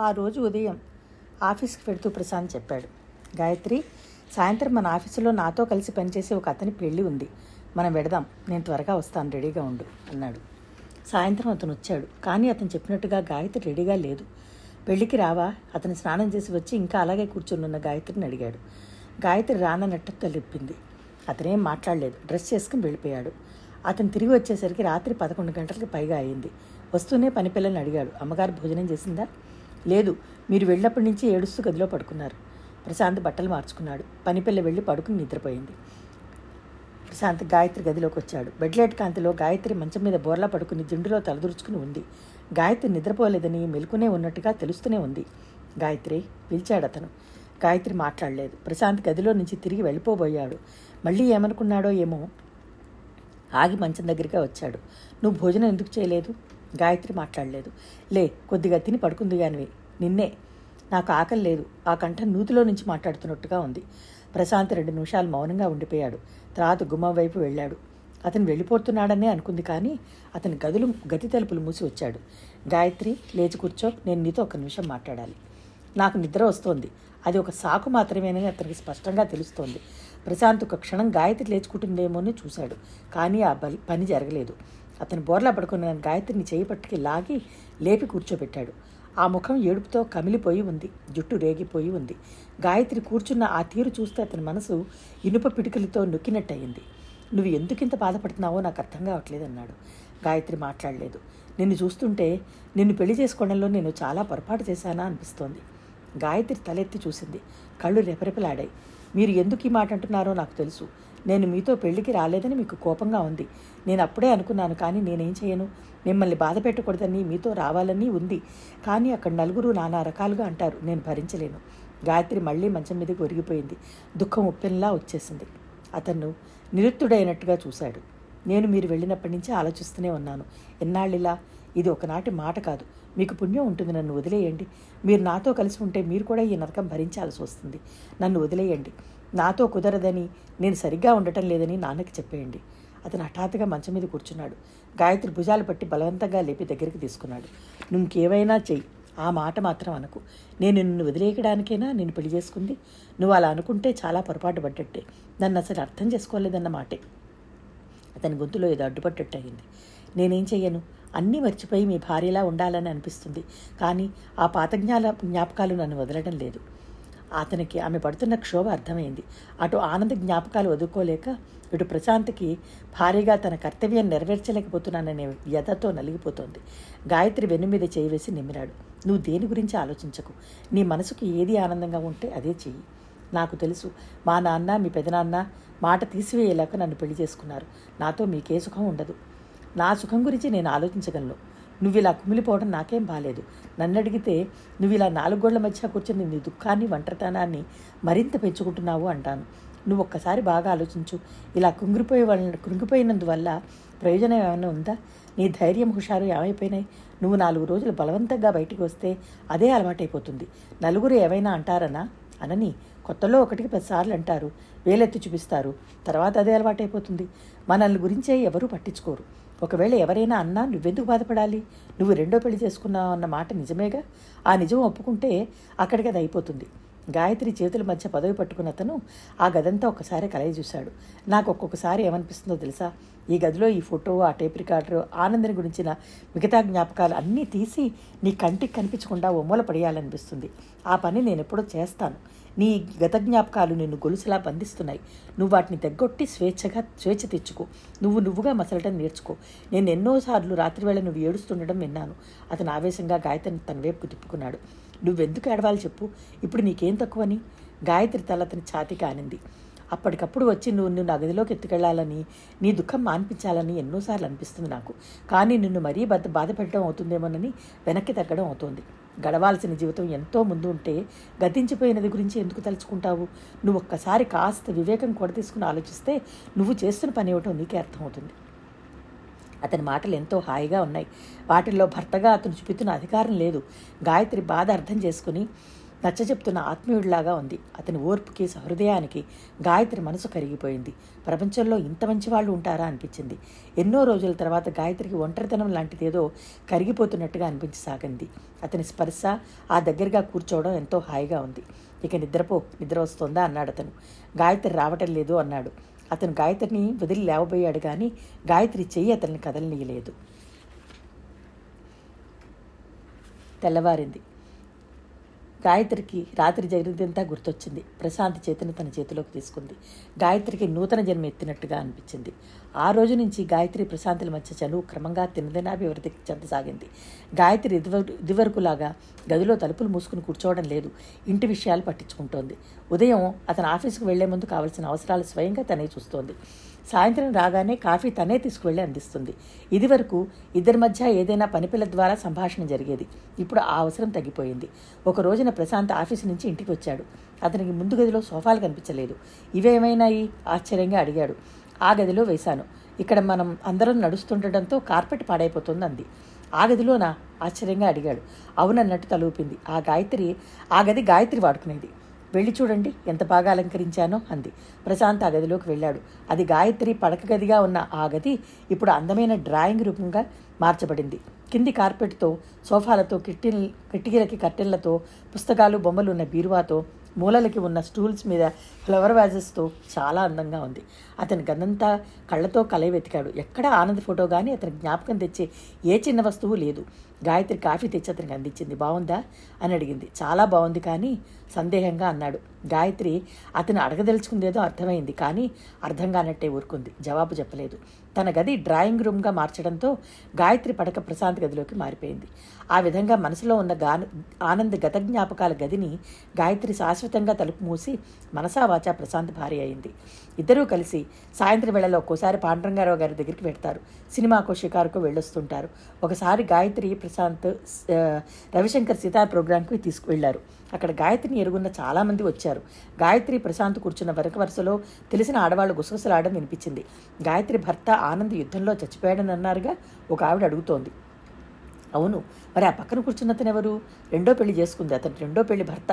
ఆ రోజు ఉదయం ఆఫీస్కి పెడుతూ ప్రశాంత్ చెప్పాడు. గాయత్రి సాయంత్రం మన ఆఫీసులో నాతో కలిసి పనిచేసే ఒక అతని పెళ్ళి ఉంది. మనం వెడదాం. నేను త్వరగా వస్తాను. రెడీగా ఉండు అన్నాడు. సాయంత్రం అతను వచ్చాడు. కానీ అతను చెప్పినట్టుగా గాయత్రి రెడీగా లేదు. పెళ్ళికి రావా? అతను స్నానం చేసి వచ్చి ఇంకా అలాగే కూర్చున్న గాయత్రిని అడిగాడు. గాయత్రి రానన్నట్టు తలెప్పింది అతనేం మాట్లాడలేదు. డ్రెస్ చేసుకుని వెళ్ళిపోయాడు. అతను తిరిగి వచ్చేసరికి రాత్రి పదకొండు గంటలకి పైగా అయింది. వస్తూనే పని పిల్లల్ని అడిగాడు. అమ్మగారు భోజనం చేసిందా? లేదు మీరు వెళ్ళినప్పటి నుంచి ఏడుస్తూ గదిలో పడుకున్నారు. ప్రశాంత్ బట్టలు మార్చుకున్నాడు. పని పిల్ల వెళ్ళి పడుకుని నిద్రపోయింది. ప్రశాంత్ గాయత్రి గదిలోకి వచ్చాడు. బెడ్లైట్ కాంతిలో గాయత్రి మంచం మీద బోర్లా పడుకుని దిండులో తలదూర్చుకుని ఉంది. గాయత్రి నిద్రపోలేదని మెలుకునే ఉన్నట్టుగా తెలుస్తూనే ఉంది. గాయత్రి పిలిచాడు అతను. గాయత్రి మాట్లాడలేదు. ప్రశాంత్ గదిలో నుంచి తిరిగి వెళ్ళిపోబోయాడు. మళ్ళీ ఏమనుకున్నాడో ఏమో? ఆగి మంచం దగ్గరగా వచ్చాడు. నువ్వు భోజనం ఎందుకు చేయలేదు? గాయత్రి మాట్లాడలేదు. లే కొద్దిగా తిని పడుకుంది గానివి. నిన్నే. నాకు ఆకలి లేదు. ఆ కంఠం నూతిలో నుంచి మాట్లాడుతున్నట్టుగా ఉంది. ప్రశాంత్ రెండు నిమిషాలు మౌనంగా ఉండిపోయాడు. తర్వాత గుమ్మం వైపు వెళ్ళాడు. అతను వెళ్ళిపోతున్నాడనే అనుకుంది కానీ అతని గదులు గది తలుపులు మూసి వచ్చాడు. గాయత్రి లేచి కూర్చో. నేను నీతో ఒక నిమిషం మాట్లాడాలి. నాకు నిద్ర వస్తోంది. అది ఒక సాకు మాత్రమేనని అతనికి స్పష్టంగా తెలుస్తోంది. ప్రశాంత్ ఒక క్షణం గాయత్రి లేచుకుంటుందేమో అని చూశాడు. కానీ ఆ బలి పని జరగలేదు. అతను బోర్లా పడుకున్న గాయత్రిని చేయి పట్టుకి లాగి లేపి కూర్చోబెట్టాడు. ఆ ముఖం ఏడుపుతో కమిలిపోయి ఉంది జుట్టు రేగిపోయి ఉంది. గాయత్రి కూర్చున్న ఆ తీరు చూస్తే అతని మనసు ఇనుప పిడికలతో నొక్కినట్టయింది. నువ్వు ఎందుకింత బాధపడుతున్నావో నాకు అర్థం కావట్లేదు అన్నాడు గాయత్రి మాట్లాడలేదు. నిన్ను చూస్తుంటే నిన్ను పెళ్ళి చేసుకోవడంలో నేను చాలా పొరపాటు చేశానా అనిపిస్తోంది. గాయత్రి తలెత్తి చూసింది. కళ్ళు రెపరెపలాడాయి. మీరు ఎందుకు ఈ మాట అంటున్నారో నాకు తెలుసు. నేను మీతో పెళ్ళికి రాలేదని మీకు కోపంగా ఉంది. నేను అప్పుడే అనుకున్నాను కానీ నేనేం చేయను? మిమ్మల్ని బాధ పెట్టకూడదని మీతో రావాలని ఉంది. కానీ అక్కడ నలుగురు నానా రకాలుగా అంటారు. నేను భరించలేను. గాయత్రి మళ్ళీ మంచం మీదకి ఒరిగిపోయింది. దుఃఖం ఉప్పెనలా వచ్చేసింది. అతను నిరుత్తుడైనట్టుగా చూశాడు. నేను మీరు వెళ్ళినప్పటి నుంచి ఆలోచిస్తూనే ఉన్నాను. ఎన్నాళ్ళిలా? ఇది ఒకనాటి మాట కాదు. మీకు పుణ్యం ఉంటుంది. నన్ను వదిలేయండి. మీరు నాతో కలిసి ఉంటే మీరు కూడా ఈ నరకం భరించాల్సి వస్తుంది. నన్ను వదిలేయండి. నాతో కుదరదని నేను సరిగ్గా ఉండటం లేదని నాన్నకి చెప్పేయండి. అతను హఠాత్తుగా మంచం మీద కూర్చున్నాడు. గాయత్రి భుజాలు పట్టి బలవంతంగా లేపి దగ్గరికి తీసుకున్నాడు. నువ్వుకేవైనా చెయ్యి. ఆ మాట మాత్రం అనకు. నేను నిన్ను వదిలేయడానికైనా నేను పెళ్ళి చేసుకుంది. నువ్వు అలా అనుకుంటే చాలా పొరపాటు పడ్డట్టే. నన్ను అసలు అర్థం చేసుకోలేదన్న మాటే. అతని గొంతులో ఏదో అడ్డుపట్టట్టు అయింది. నేనేం చెయ్యను? అన్నీ మర్చిపోయి మీ భార్యలా ఉండాలని అనిపిస్తుంది. కానీ ఆ పాత జ్ఞాల జ్ఞాపకాలు నన్ను వదలడం లేదు. అతనికి ఆమె పడుతున్న క్షోభ అర్థమైంది. అటు ఆనంద జ్ఞాపకాలు వదుకోలేక ఇటు ప్రశాంత్కి భారీగా తన కర్తవ్యం నెరవేర్చలేకపోతున్నాననే వ్యధతో నలిగిపోతోంది. గాయత్రి వెన్ను మీద చేయి వేసి నిమ్మిరాడు. నువ్వు దేని గురించి ఆలోచించకు? నీ మనసుకు ఏది ఆనందంగా ఉంటే అదే చెయ్యి. నాకు తెలుసు మా నాన్న మీ పెదనాన్న మాట తీసివేయలేక నన్ను పెళ్ళి చేసుకున్నారు. నాతో మీకే సుఖం ఉండదు. నా సుఖం గురించి నేను ఆలోచించగలను. నువ్వు ఇలా కుమిలిపోవడం నాకేం బాలేదు. నన్ను అడిగితే నువ్వు ఇలా నాలుగు గోళ్ళ మధ్య కూర్చొని నీ దుఃఖాన్ని ఒంటరితనాన్ని మరింత పెంచుకుంటున్నావు అంటాను. నువ్వు ఒక్కసారి బాగా ఆలోచించు. ఇలా కుంగిరిపోయే వల్ల కృంగిపోయినందువల్ల ప్రయోజనం ఏమైనా ఉందా? నీ ధైర్యం హుషారు ఏమైపోయినాయి? నువ్వు నాలుగు రోజులు బలవంతంగా బయటికి వస్తే అదే అలవాటైపోతుంది. నలుగురు ఏమైనా అంటారనా? అనని కొత్తలో ఒకటికి పదిసార్లు అంటారు. వేలెత్తి చూపిస్తారు. తర్వాత అదే అలవాటైపోతుంది. మనల్ని గురించే ఎవరూ పట్టించుకోరు. ఒకవేళ ఎవరైనా అన్నా నువ్వెందుకు బాధపడాలి? నువ్వు రెండో పెళ్ళి చేసుకున్నావు అన్న మాట నిజమేగా? ఆ నిజం ఒప్పుకుంటే అక్కడికి అది అయిపోతుంది. గాయత్రి చేతుల మధ్య పదవి పట్టుకున్న అతను ఆ గదంతా ఒక్కసారి కలయి చూశాడు. నాకు ఒక్కొక్కసారి ఏమనిపిస్తుందో తెలుసా? ఈ గదిలో ఈ ఫోటో ఆ టేప్ రికార్డర్ ఆనందని గురించిన మిగతా జ్ఞాపకాలు అన్నీ తీసి నీ కంటికి కనిపించకుండా ఒమ్మల పడేయాలనిపిస్తుంది. ఆ పని నేను ఎప్పుడో చేస్తాను. నీ గత జ్ఞాపకాలు నిన్ను గొలుసులా బంధిస్తున్నాయి. నువ్వు వాటిని తెగ్గొట్టి స్వేచ్ఛగా స్వేచ్ఛ తెచ్చుకో. నువ్వు నువ్వుగా మసలటం నేర్చుకో. నేను ఎన్నోసార్లు రాత్రివేళ నువ్వు ఏడుస్తుండడం విన్నాను. అతను ఆవేశంగా గాయత్రిని తన వైపుకు తిప్పుకున్నాడు. నువ్వెందుకు ఏడవాలి చెప్పు? ఇప్పుడు నీకేం తక్కువని? గాయత్రి తల అతని ఛాతికి ఆనింది అప్పటికప్పుడు వచ్చి నువ్వు నిన్ను నా గదిలోకి ఎత్తుకెళ్ళాలని నీ దుఃఖం మాన్పించాలని ఎన్నోసార్లు అనిపిస్తుంది నాకు. కానీ నిన్ను మరీ బద్ద బాధ పెట్టడం అవుతుందేమోనని వెనక్కి తగ్గడం అవుతోంది. గడవాల్సిన జీవితం ఎంతో ముందు ఉంటే గతించిపోయినది గురించి ఎందుకు తలుచుకుంటావు? నువ్వు ఒక్కసారి కాస్త వివేకం కూడా తీసుకుని ఆలోచిస్తే నువ్వు చేస్తున్న పని ఏమిటో నీకే అర్థమవుతుంది. అతని మాటలు ఎంతో హాయిగా ఉన్నాయి. వాటిల్లో భర్తగా అతను చూపుతున్న అధికారం లేదు. గాయత్రి బాధ అర్థం చేసుకుని నచ్చ చెప్తున్న ఆత్మీయుడిలాగా ఉంది. అతని ఓర్పుకి సహృదయానికి గాయత్రి మనసు కరిగిపోయింది. ప్రపంచంలో ఇంత మంచి వాళ్ళు ఉంటారా అనిపించింది. ఎన్నో రోజుల తర్వాత గాయత్రికి ఒంటరితనం లాంటిదేదో కరిగిపోతున్నట్టుగా అనిపించసాగింది అతని స్పర్శ ఆ దగ్గరగా కూర్చోవడం ఎంతో హాయిగా ఉంది. ఇక నిద్రపో నిద్ర వస్తుందా అన్నాడు అతను. గాయత్రి రావటం లేదు అన్నాడు. అతను గాయత్రిని వదిలి లేవబోయాడు కానీ గాయత్రి చెయ్యి అతన్ని కదలనీయలేదు. తెల్లవారింది. గాయత్రికి రాత్రి జరిగిందంతా గుర్తొచ్చింది. ప్రశాంత్ చేతిని తన చేతిలోకి తీసుకుంది. గాయత్రికి నూతన జన్మ ఎత్తినట్టుగా అనిపించింది. ఆ రోజు నుంచి గాయత్రి ప్రశాంతుల మధ్య చనువు క్రమంగా తినదినాభివృద్ధి చెందసాగింది. గాయత్రి ఇదివరకులాగా గదిలో తలుపులు మూసుకుని కూర్చోవడం లేదు. ఇంటి విషయాలు పట్టించుకుంటోంది. ఉదయం అతను ఆఫీసుకు వెళ్ళే ముందు కావలసిన అవసరాలు స్వయంగా తనే చూస్తోంది. సాయంత్రం రాగానే కాఫీ తనే తీసుకువెళ్ళి అందిస్తుంది. ఇదివరకు ఇద్దరి మధ్య ఏదైనా పనిపిల్ల ద్వారా సంభాషణ జరిగేది. ఇప్పుడు ఆ అవసరం తగ్గిపోయింది. ఒక రోజున ప్రశాంత్ ఆఫీసు నుంచి ఇంటికి వచ్చాడు అతనికి ముందు గదిలో సోఫాలు కనిపించలేదు. ఇవేమైనాయి? ఆశ్చర్యంగా అడిగాడు. ఆ గదిలో వేశాను. ఇక్కడ మనం అందరం నడుస్తుండటంతో కార్పెట్ పాడైపోతుంది అంది. ఆ గదిలోనా? ఆశ్చర్యంగా అడిగాడు. అవునన్నట్టు తలూపింది. ఆ గాయత్రి ఆ గది గాయత్రి వాడుకునేది. వెళ్ళి చూడండి ఎంత బాగా అలంకరించానో అంది. ప్రశాంత్ ఆ గదిలోకి వెళ్ళాడు. అది గాయత్రి పడక గదిగా ఉన్న ఆ గది ఇప్పుడు అందమైన డ్రాయింగ్ రూపంగా మార్చబడింది. కింది కార్పెట్తో సోఫాలతో కిట్టి కిటికీలకి కట్టెళ్ళతో పుస్తకాలు బొమ్మలు ఉన్న బీరువాతో మూలలకి ఉన్న స్టూల్స్ మీద ఫ్లవర్ వ్యాజెస్తో చాలా అందంగా ఉంది. అతని గందంతా కళ్ళతో కలయి వెతికాడు. ఎక్కడ ఆనంద్ ఫోటో కానీ అతని జ్ఞాపకం తెచ్చే ఏ చిన్న వస్తువు లేదు. గాయత్రి కాఫీ తెచ్చి అతనికి అందించింది. బాగుందా? అని అడిగింది. చాలా బాగుంది కానీ సందేహంగా అన్నాడు. గాయత్రి అతను అడగదలుచుకుందేదో అర్థమైంది కానీ అర్థం కానట్టే ఊరుకుంది. జవాబు చెప్పలేదు. తన గది డ్రాయింగ్ రూమ్గా మార్చడంతో గాయత్రి పడక ప్రశాంత్ గదిలోకి మారిపోయింది. ఆ విధంగా మనసులో ఉన్న గా ఆనంద్ గత జ్ఞాపకాల గదిని గాయత్రి శాశ్వతంగా తలుపు మూసి మనసావాచ ప్రశాంత్ భార్య అయింది. ఇద్దరూ కలిసి సాయంత్రం వేళలో ఒక్కోసారి పాండరంగారావు గారి దగ్గరికి పెడతారు సినిమాకో షికారుకో వెళ్ళొస్తుంటారు. ఒకసారి గాయత్రి ప్రశాంత్ రవిశంకర్ సితార్ ప్రోగ్రాంకి తీసుకువెళ్ళారు అక్కడ గాయత్రిని ఎరుగున్న చాలామంది వచ్చారు. గాయత్రి ప్రశాంత్ కూర్చున్న వెనక వరుసలో తెలిసిన ఆడవాళ్ళు గుసగుసలాడడం వినిపించింది. గాయత్రి భర్త ఆనంద్ యుద్ధంలో చచ్చిపోయాడని అన్నారుగా ఒక ఆవిడ అడుగుతోంది. అవును మరి ఆ పక్కన కూర్చున్నతను ఎవరు? రెండో పెళ్ళి చేసుకుంది. అతను రెండో పెళ్ళి భర్త.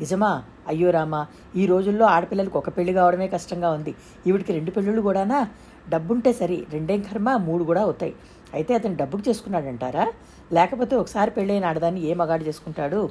నిజమా? అయ్యో రామా ఈ రోజుల్లో ఆడపిల్లలకు ఒక పెళ్ళి కావడమే కష్టంగా ఉంది. ఈవిడికి రెండు పెళ్ళిళ్ళు కూడానా? డబ్బుంటే సరి రెండేం కర్మ? మూడు కూడా అవుతాయి. అయితే అతను డబ్బుకు చేసుకున్నాడంటారా? లేకపోతే ఒకసారి పెళ్ళైన ఆడదాన్ని ఏ మగాడు చేసుకుంటాడు?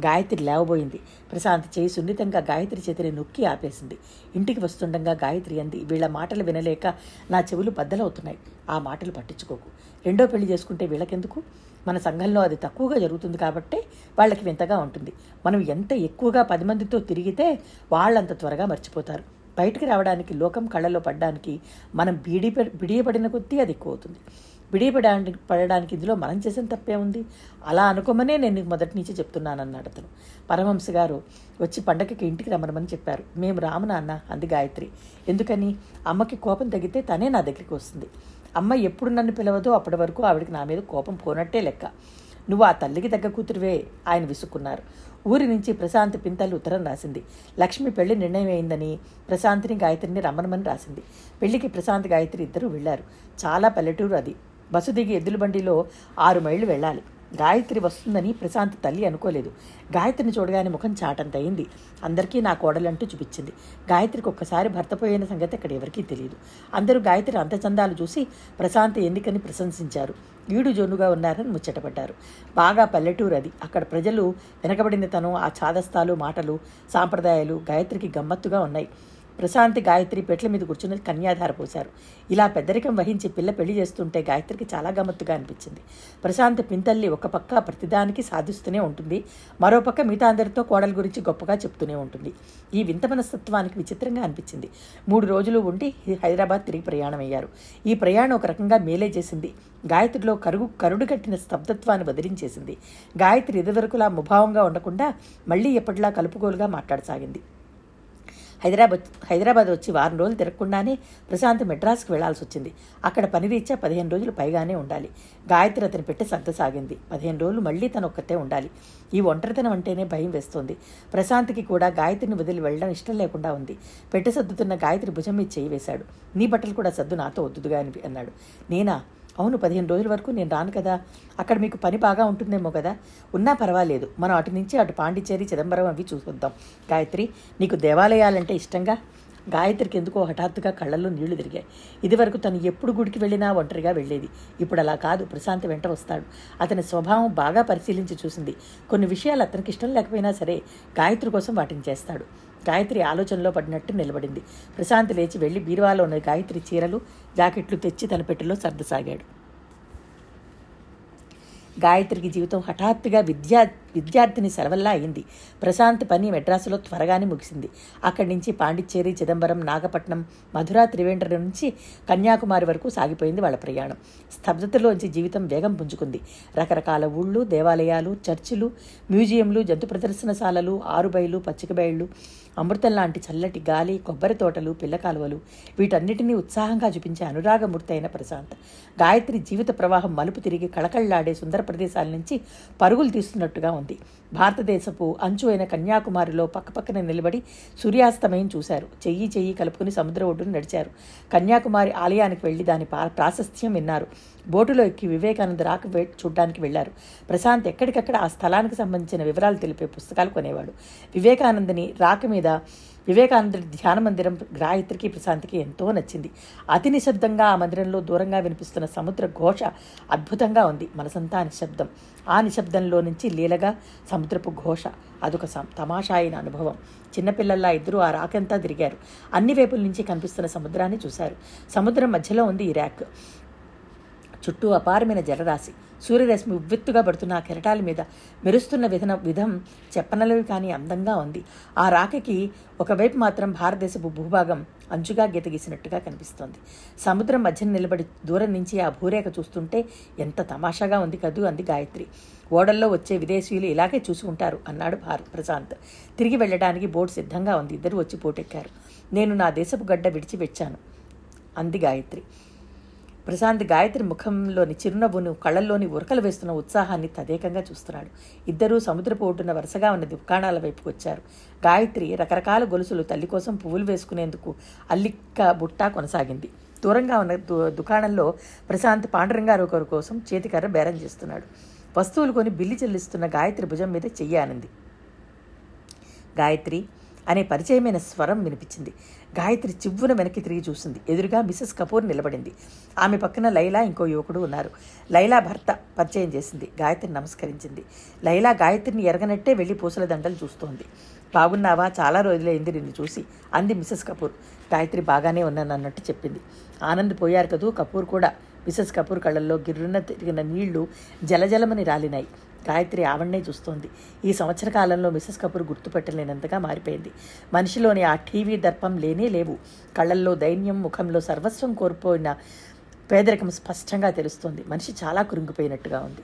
గాయత్రి లేవబోయింది. ప్రశాంత్ చేయి సున్నితంగా గాయత్రి చేతిని నొక్కి ఆపేసింది. ఇంటికి వస్తుండగా గాయత్రి అంది వీళ్ళ మాటలు వినలేక నా చెవులు బద్దలవుతున్నాయి. ఆ మాటలు పట్టించుకోకు. రెండో పెళ్ళి చేసుకుంటే వీళ్ళకెందుకు? మన సంఘంలో అది తక్కువగా జరుగుతుంది కాబట్టి వాళ్ళకి వింతగా ఉంటుంది. మనం ఎంత ఎక్కువగా పది మందితో తిరిగితే వాళ్ళంత త్వరగా మర్చిపోతారు. బయటికి రావడానికి లోకం కళ్ళలో పడడానికి మనం బీడి బిడియపడిన కొద్దీ అది ఎక్కువ అవుతుంది. బిడియపడడానికి పడడానికి ఇందులో మనం చేసిన తప్పే ఉంది. అలా అనుకోమనే నేను నీకు మొదటి నుంచి చెప్తున్నానన్నాడు అతను. పరమహంస గారు వచ్చి పండగకి ఇంటికి రమ్మనమని చెప్పారు. మేము రాము నాన్న అంది గాయత్రి. ఎందుకని? అమ్మకి కోపం తగ్గితే తనే నా దగ్గరికి వస్తుంది. అమ్మ ఎప్పుడు నన్ను పిలవదో అప్పటి వరకు ఆవిడకి నా మీద కోపం పోనట్టే లెక్క. నువ్వు ఆ తల్లికి తగ్గ కూతురువే ఆయన విసుక్కున్నారు. ఊరి నుంచి ప్రశాంత్ పింతలు ఉత్తరం రాసింది. లక్ష్మి పెళ్ళి నిర్ణయం అయిందని ప్రశాంత్ని గాయత్రిని రమ్మనమని రాసింది. పెళ్ళికి ప్రశాంత్ గాయత్రి ఇద్దరు వెళ్ళారు చాలా పల్లెటూరు అది. బస్సు దిగి ఎద్దుల బండిలో ఆరు మైళ్ళు వెళ్ళాలి. గాయత్రి వస్తుందని ప్రశాంత్ తల్లి అనుకోలేదు. గాయత్రిని చూడగానే ముఖం చాటంతయింది. అందరికీ నా కోడలంటూ చూపించింది. గాయత్రికి ఒక్కసారి భర్త పోయిన సంగతి అక్కడ ఎవరికీ తెలియదు అందరూ గాయత్రి అంతచందాలు చూసి ప్రశాంత్ ఎన్నికని ప్రశంసించారు? ఈడు జోనుగా ఉన్నారని ముచ్చటపడ్డారు. బాగా పల్లెటూరు అది అక్కడ ప్రజలు వెనకబడిన తను ఆ చాదస్తాలు మాటలు సాంప్రదాయాలు గాయత్రికి గమ్మత్తుగా ఉన్నాయి. ప్రశాంతి గాయత్రి పెట్ల మీద కూర్చుని కన్యాధార పోశారు. ఇలా పెద్దరికం వహించి పిల్ల పెళ్ళి చేస్తుంటే గాయత్రికి చాలా గమ్మత్తుగా అనిపించింది. ప్రశాంత పింతల్లి ఒక పక్క ప్రతిదానికి సాధిస్తూనే ఉంటుంది. మరోపక్క మిగతా అందరితో కోడల గురించి గొప్పగా చెప్తూనే ఉంటుంది. ఈ వింత మనస్తత్వానికి విచిత్రంగా అనిపించింది. మూడు రోజులు ఉండి హైదరాబాద్ తిరిగి ప్రయాణం అయ్యారు ఈ ప్రయాణం ఒక రకంగా మేలే చేసింది. గాయత్రిలో కరుగు కరుడు కట్టిన స్తబ్దత్వాన్ని వదిలించేసింది గాయత్రి ఇదివరకులా ముభావంగా ఉండకుండా మళ్ళీ ఎప్పటిలా కలుపుగోలుగా మాట్లాడసాగింది. హైదరాబాద్ హైదరాబాద్ వచ్చి వారం రోజులు తిరగకుండానే ప్రశాంత్ మెడ్రాస్కి వెళ్ళాల్సి వచ్చింది. అక్కడ పని రీత్యా పదిహేను రోజులు పైగానే ఉండాలి. గాయత్రి అతని పెట్టి సర్దసాగింది. పదిహేను రోజులు మళ్ళీ తను ఒక్కతే ఉండాలి. ఈ ఒంటరితనం అంటేనే భయం వేస్తోంది. ప్రశాంత్కి కూడా గాయత్రిని వదిలి వెళ్ళడం ఇష్టం లేకుండా ఉంది. పెట్టి సర్దుతున్న గాయత్రి భుజం మీద చేయి వేశాడు. నీ బట్టలు కూడా సర్దు నాతో వద్దుదుగా అని అన్నాడు. నేనా? అవును పదిహేను రోజుల వరకు నేను రాను కదా. అక్కడ మీకు పని బాగా ఉంటుందేమో కదా. ఉన్నా పర్వాలేదు. మనం అటు నుంచి అటు పాండిచ్చేరి చిదంబరం అవి చూసొద్దాం. గాయత్రి నీకు దేవాలయాలంటే ఇష్టంగా? గాయత్రికి ఎందుకో హఠాత్తుగా కళ్ళల్లో నీళ్ళు తిరిగాయి. ఇదివరకు తను ఎప్పుడు గుడికి వెళ్ళినా ఒంటరిగా వెళ్ళేది. ఇప్పుడు అలా కాదు ప్రశాంత్ వెంట వస్తాడు. అతని స్వభావం బాగా పరిశీలించి చూసింది. కొన్ని విషయాలు అతనికి ఇష్టం లేకపోయినా సరే గాయత్రి కోసం వాటిని చేస్తాడు. గాయత్రి ఆలోచనలో పడినట్టు నిలబడింది. ప్రశాంత్ లేచి వెళ్ళి బీరువాలో ఉన్న గాయత్రి చీరలు జాకెట్లు తెచ్చి తన పెట్టెలో సర్దసాగాడు. గాయత్రికి జీవితం హఠాత్తుగా విద్యా విద్యార్థిని సెలవల్లా అయింది. ప్రశాంత్ పని మెడ్రాసులో త్వరగానే ముగిసింది. అక్కడి నుంచి పాండిచ్చేరి చిదంబరం నాగపట్నం మధుర త్రివేంద్రం నుంచి కన్యాకుమారి వరకు సాగిపోయింది వాళ్ళ ప్రయాణం. స్తబ్దతలోంచి జీవితం వేగం పుంజుకుంది. రకరకాల ఊళ్ళు దేవాలయాలు చర్చిలు మ్యూజియంలు జంతు ప్రదర్శనశాలలు ఆరుబయలు పచ్చికబయళ్ళు అమృతం లాంటి చల్లటి గాలి కొబ్బరి తోటలు పిల్లకాలువలు వీటన్నిటినీ ఉత్సాహంగా చూపించే అనురాగమూర్తి అయిన ప్రశాంత్. గాయత్రి జీవిత ప్రవాహం మలుపు తిరిగి కళకళ్ళాడే సుందర ప్రదేశాల నుంచి పరుగులు తీస్తున్నట్టుగా ఉంది. భారతదేశపు అంచు అయిన కన్యాకుమారిలో పక్కపక్కన నిలబడి సూర్యాస్తమయం చూశారు. చెయ్యి చెయ్యి కలుపుకుని సముద్ర ఒడ్డును నడిచారు. కన్యాకుమారి ఆలయానికి వెళ్ళి దాని ప్రాశస్త్యం విన్నారు. బోటులో ఎక్కి వివేకానంద రాక చూడ్డానికి వెళ్ళారు ప్రశాంత్ ఎక్కడికక్కడ ఆ స్థలానికి సంబంధించిన వివరాలు తెలిపే పుస్తకాలు కొనేవాడు. వివేకానందని రాక మీద వివేకానందుడి ధ్యాన మందిరం గ్రాహిత్రికి ప్రశాంతికి ఎంతో నచ్చింది. అతి నిశ్శబ్దంగా ఆ మందిరంలో దూరంగా వినిపిస్తున్న సముద్ర ఘోష అద్భుతంగా ఉంది. మనసంతా నిశ్శబ్దం. ఆ నిశ్శబ్దంలో నుంచి లీలగా సముద్రపు ఘోష. అదొక తమాషా అయిన అనుభవం. చిన్నపిల్లల్లా ఇద్దరూ ఆ రాకంతా తిరిగారు. అన్ని వైపుల నుంచి కనిపిస్తున్న సముద్రాన్ని చూశారు. సముద్రం మధ్యలో ఉంది ఈ ర్యాక్. చుట్టూ అపారమైన జలరాశి. సూర్యరశ్మి ఉవ్వెత్తుగా పడుతున్న ఆ కెరటాల మీద మెరుస్తున్న విధన విధం చెప్పనలవి కానీ అందంగా ఉంది. ఆ రాకకి ఒకవైపు మాత్రం భారతదేశపు భూభాగం అంచుగా గీతగీసినట్టుగా కనిపిస్తోంది. సముద్రం మధ్యన నిలబడి దూరం నుంచి ఆ భూరేఖ చూస్తుంటే ఎంత తమాషాగా ఉంది కదూ అంది గాయత్రి. ఓడల్లో వచ్చే విదేశీయులు ఇలాగే చూసుకుంటారు అన్నాడు భారత్ ప్రశాంత్. తిరిగి వెళ్ళడానికి బోట్ సిద్ధంగా ఉంది. ఇద్దరు వచ్చి పోటెక్కారు నేను నా దేశపు గడ్డ విడిచి వచ్చాను అంది గాయత్రి. ప్రశాంత్ గాయత్రి ముఖంలోని చిరునవ్వును కళ్ళల్లోని ఉరకలు వేస్తున్న ఉత్సాహాన్ని తదేకంగా చూస్తున్నాడు. ఇద్దరూ సముద్రపు ఒడ్డున వరుసగా ఉన్న దుకాణాల వైపుకు వచ్చారు. గాయత్రి రకరకాల గొలుసులు తల్లి కోసం పువ్వులు వేసుకునేందుకు అల్లిక్క బుట్ట కొనసాగింది. దూరంగా ఉన్న దు- దుకాణంలో ప్రశాంత్ పాండురంగారు ఒకరి కోసం చేతికర్ర బేరం చేస్తున్నాడు. వస్తువులు కొని బిల్లు చెల్లిస్తున్న గాయత్రి భుజం మీద చెయ్యి గాయత్రి అనే పరిచయమైన స్వరం వినిపించింది. గాయత్రి చివ్వున వెనక్కి తిరిగి చూసింది. ఎదురుగా మిసెస్ కపూర్ నిలబడింది. ఆమె పక్కన లైలా ఇంకో యువకుడు ఉన్నారు. లైలా భర్త పరిచయం చేసింది. గాయత్రి నమస్కరించింది. లైలా గాయత్రిని ఎరగనట్టే వెళ్ళి పూసల దండలు చూస్తోంది. బాగున్నావా? చాలా రోజులైంది నిన్ను చూసి అంది మిసెస్ కపూర్. గాయత్రి బాగానే ఉన్నాను అన్నట్టు చెప్పింది. ఆనంద్ పోయారు కదూ? కపూర్ కూడా. మిసెస్ కపూర్ కళ్ళల్లో గిర్రున తిరిగిన నీళ్ళు జలజలమని రాలినాయి. గాయత్రి ఆవిడనే చూస్తోంది. ఈ సంవత్సర కాలంలో మిసెస్ కపూర్ గుర్తుపెట్టలేనంతగా మారిపోయింది. మనిషిలోని ఆ టీవీ దర్పం లేనే లేవు. కళ్ళల్లో దైన్యం ముఖంలో సర్వస్వం కోల్పోయిన పేదరికం స్పష్టంగా తెలుస్తోంది. మనిషి చాలా కురింగిపోయినట్టుగా ఉంది.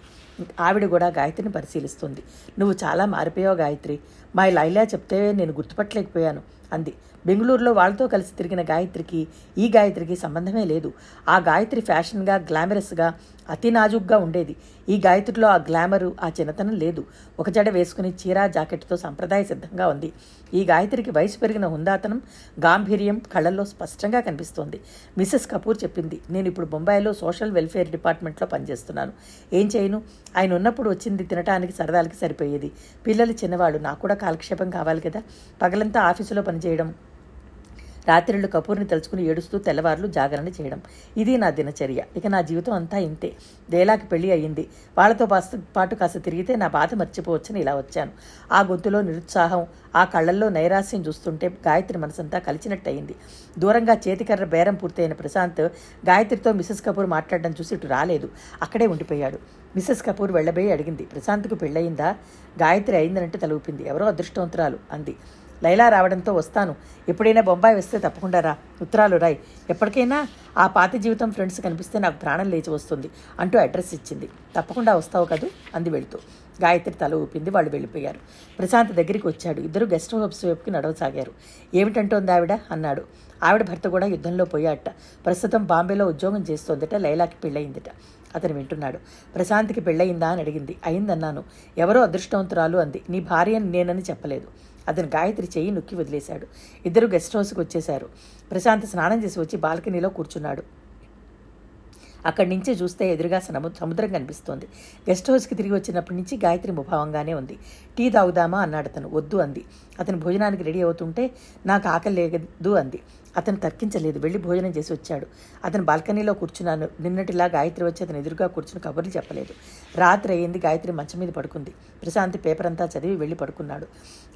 ఆవిడ కూడా గాయత్రిని పరిశీలిస్తుంది. నువ్వు చాలా మారిపోయావు గాయత్రి. మా లైలా చెప్తే నేను గుర్తుపట్టలేకపోయాను అంది. బెంగళూరులో వాళ్ళతో కలిసి తిరిగిన గాయత్రికి ఈ గాయత్రికి సంబంధమే లేదు. ఆ గాయత్రి ఫ్యాషన్గా గ్లామరస్గా అతి నాజుగ్గా ఉండేది. ఈ గాయత్రిలో ఆ గ్లామరు ఆ చిన్నతనం లేదు. ఒక జడ వేసుకుని చీర జాకెట్తో సంప్రదాయ సిద్ధంగా ఉంది. ఈ గాయత్రికి వయసు పెరిగిన హుందాతనం గాంభీర్యం కళ్ళల్లో స్పష్టంగా కనిపిస్తోంది. మిసెస్ కపూర్ చెప్పింది నేను ఇప్పుడు బొంబాయిలో సోషల్ వెల్ఫేర్ డిపార్ట్మెంట్లో పనిచేస్తున్నాను. ఏం చేయను? ఆయన ఉన్నప్పుడు వచ్చింది తినటానికి సరదాలకి సరిపోయేది. పిల్లలు చిన్నవాళ్ళు నాకు కూడా కాలక్షేపం కావాలి కదా. పగలంతా ఆఫీసులో పనిచేయడం రాత్రిళ్ళు కపూర్ని తలుచుకుని ఏడుస్తూ తెల్లవారులు జాగరణ చేయడం. ఇది నా దినచర్య. ఇక నా జీవితం అంతా ఇంతే. దేలాకి పెళ్ళి అయ్యింది. వాళ్ళతో పాటు కాస్త తిరిగితే నా బాధ మర్చిపోవచ్చని ఇలా వచ్చాను. ఆ గొంతులో నిరుత్సాహం ఆ కళ్ళల్లో నైరాస్యం చూస్తుంటే గాయత్రి మనసంతా కలిచినట్టయింది. దూరంగా చేతికర్ర బేరం పూర్తయిన ప్రశాంత్ గాయత్రితో మిసెస్ కపూర్ మాట్లాడడం చూసి ఇటు రాలేదు. అక్కడే ఉండిపోయాడు. మిసెస్ కపూర్ వెళ్ళబోయి అడిగింది ప్రశాంత్కు పెళ్ళయిందా? గాయత్రి అయిందనంటే తలూపింది ఎవరో అదృష్టవంతురాలు అంది. లైలా రావడంతో వస్తాను. ఎప్పుడైనా బొంబాయి వస్తే తప్పకుండా రా. ఉత్తరాలు రాయ్. ఎప్పటికైనా ఆ పాత జీవితం ఫ్రెండ్స్ కనిపిస్తే నాకు ప్రాణం లేచి వస్తుంది అంటూ అడ్రస్ ఇచ్చింది. తప్పకుండా వస్తావు కదూ? అంది వెళుతూ. గాయత్రి తల ఊపింది. వాళ్ళు వెళ్ళిపోయారు. ప్రశాంత్ దగ్గరికి వచ్చాడు. ఇద్దరు గెస్ట్ హౌస్ వైపుకి నడవసాగారు. ఏమిటంటోంది ఆవిడ? అన్నాడు. ఆవిడ భర్త కూడా యుద్ధంలో పోయాట ప్రస్తుతం బాంబేలో ఉద్యోగం చేస్తోందట. లైలాకి పెళ్ళయిందట. అతను వింటున్నాడు. ప్రశాంత్కి పెళ్ళయిందా అని అడిగింది. అయిందన్నాను. ఎవరో అదృష్టవంతురాలు అంది. నీ భార్య నేనని చెప్పలేదు. అతను గాయత్రి చెయ్యి నొక్కి వదిలేశాడు. ఇద్దరు గెస్ట్ హౌస్కి వచ్చేశారు. ప్రశాంత్ స్నానం చేసి వచ్చి బాల్కనీలో కూర్చున్నాడు. అక్కడి నుంచి చూస్తే ఎదురుగా సము సముద్రం కనిపిస్తోంది. గెస్ట్ హౌస్కి తిరిగి వచ్చినప్పటి నుంచి గాయత్రి ముభావంగానే ఉంది. టీ తాగుదామా? అన్నాడు అతను. వద్దు అంది. అతను భోజనానికి రెడీ అవుతుంటే నాకు ఆకలి లేదు అంది. అతను తర్కించలేదు వెళ్ళి భోజనం చేసి వచ్చాడు. అతను బాల్కనీలో కూర్చున్నాను. నిన్నటిలా గాయత్రి వచ్చి అతను ఎదురుగా కూర్చుని కబుర్లు చెప్పలేదు. రాత్రి అయ్యింది గాయత్రి మంచం మీద పడుకుంది. ప్రశాంతి పేపర్ అంతా చదివి వెళ్ళి పడుకున్నాడు.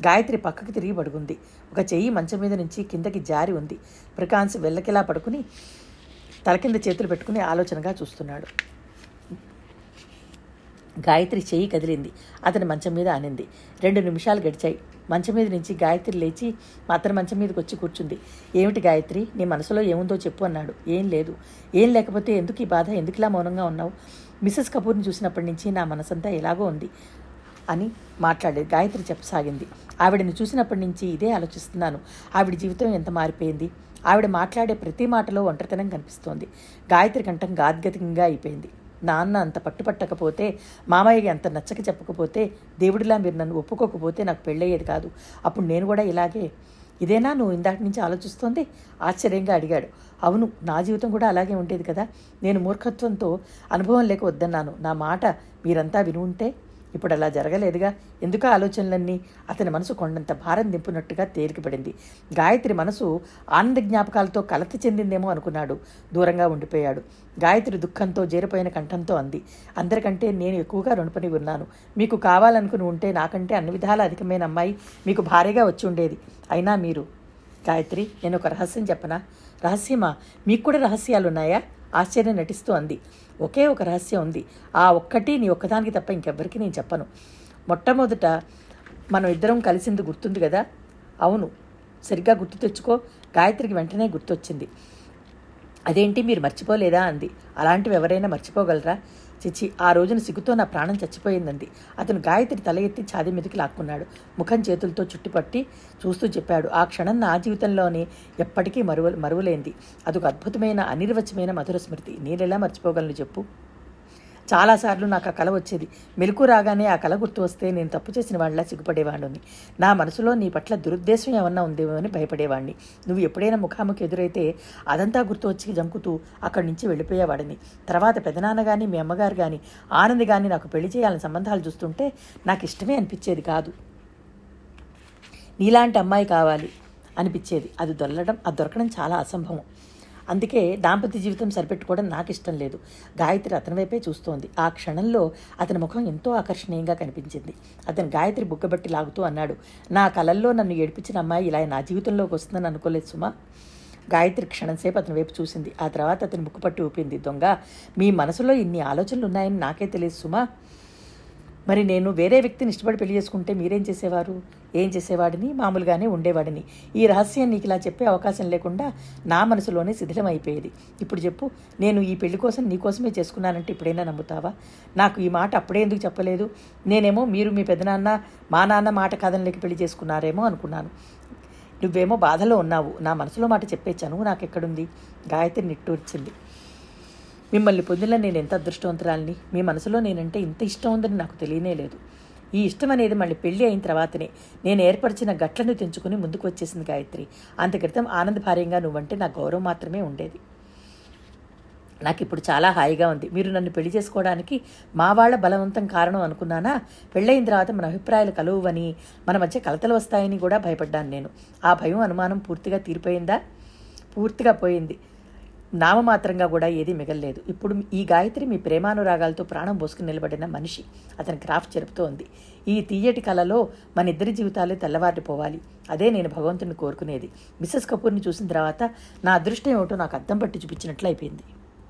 గాయత్రి పక్కకి తిరిగి పడుకుంది. ఒక చెయ్యి మంచం మీద నుంచి కిందకి జారి ఉంది. ప్రకాంశ్ వెళ్ళకిలా పడుకుని తల కింద చేతులు పెట్టుకుని ఆలోచనగా చూస్తున్నాడు. గాయత్రి చెయ్యి కదిలింది. అతని మంచం మీద అనింది రెండు నిమిషాలు గడిచాయి. మంచం మీద నుంచి గాయత్రి లేచి మా అతని మంచం మీదకి వచ్చి కూర్చుంది. ఏమిటి గాయత్రి? నీ మనసులో ఏముందో చెప్పు అన్నాడు. ఏం లేదు. ఏం లేకపోతే ఎందుకు ఈ బాధ? ఎందుకులా మౌనంగా ఉన్నావు? మిస్సెస్ కపూర్ని చూసినప్పటి నుంచి నా మనసంతా ఎలాగో ఉంది అని మాట్లాడేది. గాయత్రి చెప్పసాగింది. ఆవిడని చూసినప్పటి నుంచి ఇదే ఆలోచిస్తున్నాను. ఆవిడ జీవితం ఎంత మారిపోయింది? ఆవిడ మాట్లాడే ప్రతి మాటలో ఒంటరితనం కనిపిస్తోంది. గాయత్రి కంఠం గాద్గతికంగా అయిపోయింది. నాన్న అంత పట్టుపట్టకపోతే మామయ్యకి అంత నచ్చక చెప్పకపోతే దేవుడిలా మీరు నన్ను ఒప్పుకోకపోతే నాకు పెళ్ళయ్యేది కాదు. అప్పుడు నేను కూడా ఇలాగే ఇదేనా నువ్వు ఇందాటి నుంచి ఆలోచిస్తోంది? ఆశ్చర్యంగా అడిగాడు. అవును నా జీవితం కూడా అలాగే ఉండేది కదా. నేను మూర్ఖత్వంతో అనుభవం లేక వద్దన్నాను. నా మాట మీరంతా విని ఉంటే ఇప్పుడు అలా జరగలేదుగా. ఎందుకు ఆలోచనలన్నీ? అతని మనసు కొండంత భారం దింపునట్టుగా తేలికపడింది. గాయత్రి మనసు ఆనంద జ్ఞాపకాలతో కలత చెందిందేమో అనుకున్నాడు. దూరంగా ఉండిపోయాడు. గాయత్రి దుఃఖంతో జేరిపోయిన కంఠంతో అంది. అందరికంటే నేను ఎక్కువగా రుణపని ఉన్నాను. మీకు కావాలనుకుని ఉంటే నాకంటే అన్ని విధాల అధికమైన అమ్మాయి మీకు భారీగా వచ్చి ఉండేది. అయినా మీరు గాయత్రి నేను ఒక రహస్యం చెప్పనా? రహస్యమా? మీకు కూడా రహస్యాలు ఉన్నాయా ఆశ్చర్యం నటిస్తూ అంది. ఒకే ఒక రహస్యం ఉంది. ఆ ఒక్కటి నీ ఒక్కదానికి తప్ప ఇంకెవ్వరికి నేను చెప్పను. మొట్టమొదట మనం ఇద్దరం కలిసింది గుర్తుంది కదా? అవును. సరిగ్గా గుర్తు తెచ్చుకో. గాయత్రికి వెంటనే గుర్తొచ్చింది. అదేంటి మీరు మర్చిపోలేదా? అంది. అలాంటివి ఎవరైనా మర్చిపోగలరా? చిచ్చి ఆ రోజున సిగ్గుతో నా ప్రాణం చచ్చిపోయిందండి. అతను గాయత్రి తల ఎత్తి ఛాది మీదకి లాక్కున్నాడు. ముఖం చేతులతో చుట్టుపట్టి చూస్తూ చెప్పాడు. ఆ క్షణం నా జీవితంలోనే ఎప్పటికీ మరువ మరువలేంది. అదొక అద్భుతమైన అనిర్వచమైన మధుర స్మృతి. నేనెలా మర్చిపోగలను చెప్పు? చాలాసార్లు నాకు ఆ కళ వచ్చేది. మెలకు రాగానే ఆ కళ గుర్తు వస్తే నేను తప్పు చేసిన వాళ్ళ సిగ్గుపడేవాడిని. నా మనసులో నీ పట్ల దురుద్దేశం ఏమన్నా ఉందేమో అని భయపడేవాడిని. నువ్వు ఎప్పుడైనా ముఖాముఖి ఎదురైతే అదంతా గుర్తు వచ్చి జంకుతూ అక్కడి నుంచి వెళ్ళిపోయేవాడిని. తర్వాత పెదనాన్న కానీ మీ అమ్మగారు కానీ ఆనంద్ కానీ నాకు పెళ్ళి చేయాలని సంబంధాలు చూస్తుంటే నాకు ఇష్టమే అనిపించేది కాదు. నీలాంటి అమ్మాయి కావాలి అనిపించేది. అది దొల్లడం అది దొరకడం చాలా అసంభవం. అందుకే దాంపత్య జీవితం సరిపెట్టుకోవడం నాకు ఇష్టం లేదు. గాయత్రి అతని వైపే చూస్తోంది. ఆ క్షణంలో అతని ముఖం ఎంతో ఆకర్షణీయంగా కనిపించింది. అతను గాయత్రి బుగ్గబట్టి లాగుతూ అన్నాడు నా కలల్లో నన్ను ఏడిపించిన అమ్మాయి ఇలా నా జీవితంలోకి వస్తుందని అనుకోలేదు సుమా గాయత్రి క్షణంసేపు అతని వైపు చూసింది. ఆ తర్వాత అతని ముక్కు పట్టి ఊపింది దొంగ మీ మనసులో ఇన్ని ఆలోచనలు ఉన్నాయని నాకే తెలియదు సుమా. మరి నేను వేరే వ్యక్తిని ఇష్టపడి పెళ్ళి చేసుకుంటే మీరేం చేసేవారు? ఏం చేసేవాడిని? మామూలుగానే ఉండేవాడిని. ఈ రహస్యం నీకు ఇలా చెప్పే అవకాశం లేకుండా నా మనసులోనే శిథిలం అయిపోయేది ఇప్పుడు చెప్పు నేను ఈ పెళ్ళి కోసం నీకోసమే చేసుకున్నానంటే ఇప్పుడైనా నమ్ముతావా? నాకు ఈ మాట అప్పుడే ఎందుకు చెప్పలేదు? నేనేమో మీరు మీ పెదనాన్న మా నాన్న మాట కాదనలేక పెళ్ళి చేసుకున్నారేమో అనుకున్నాను. నువ్వేమో బాధలో ఉన్నావు. నా మనసులో మాట చెప్పే చనువు నాకెక్కడుంది? గాయత్రి నిట్టూర్చింది. మిమ్మల్ని పొందిన నేను ఎంత అదృష్టవంతురాలని? మీ మనసులో నేనంటే ఇంత ఇష్టం ఉందని నాకు తెలియనే లేదు. ఈ ఇష్టం అనేది మళ్ళీ పెళ్ళి అయిన తర్వాతనే నేను ఏర్పరిచిన గట్లను తెంచుకుని ముందుకు వచ్చేసింది గాయత్రి. అంత క్రితం ఆనంద భార్యంగా నువ్వంటే నా గౌరవం మాత్రమే ఉండేది. నాకు ఇప్పుడు చాలా హాయిగా ఉంది. మీరు నన్ను పెళ్ళి చేసుకోవడానికి మా వాళ్ళ బలవంతం కారణం అనుకున్నానా? పెళ్ళైన తర్వాత మన అభిప్రాయాలు కలువని మన మధ్య కలతలు వస్తాయని కూడా భయపడ్డాను నేను. ఆ భయం అనుమానం పూర్తిగా తీరిపోయిందా? పూర్తిగా పోయింది. నామమాత్రంగా కూడా ఏదీ మిగల్లేదు. ఇప్పుడు ఈ గాయత్రి మీ ప్రేమానురాగాలతో ప్రాణం పోసుకుని నిలబడిన మనిషి. అతని క్రాఫ్ట్ జరుపుతోంది ఈ తీయటి కళలో మన ఇద్దరి జీవితాలే తెల్లవారిపోవాలి. అదే నేను భగవంతుని కోరుకునేది. మిస్సెస్ కపూర్ని చూసిన తర్వాత నా అదృష్టం ఏమిటో నాకు అద్దం పట్టి చూపించినట్లు అయిపోయింది.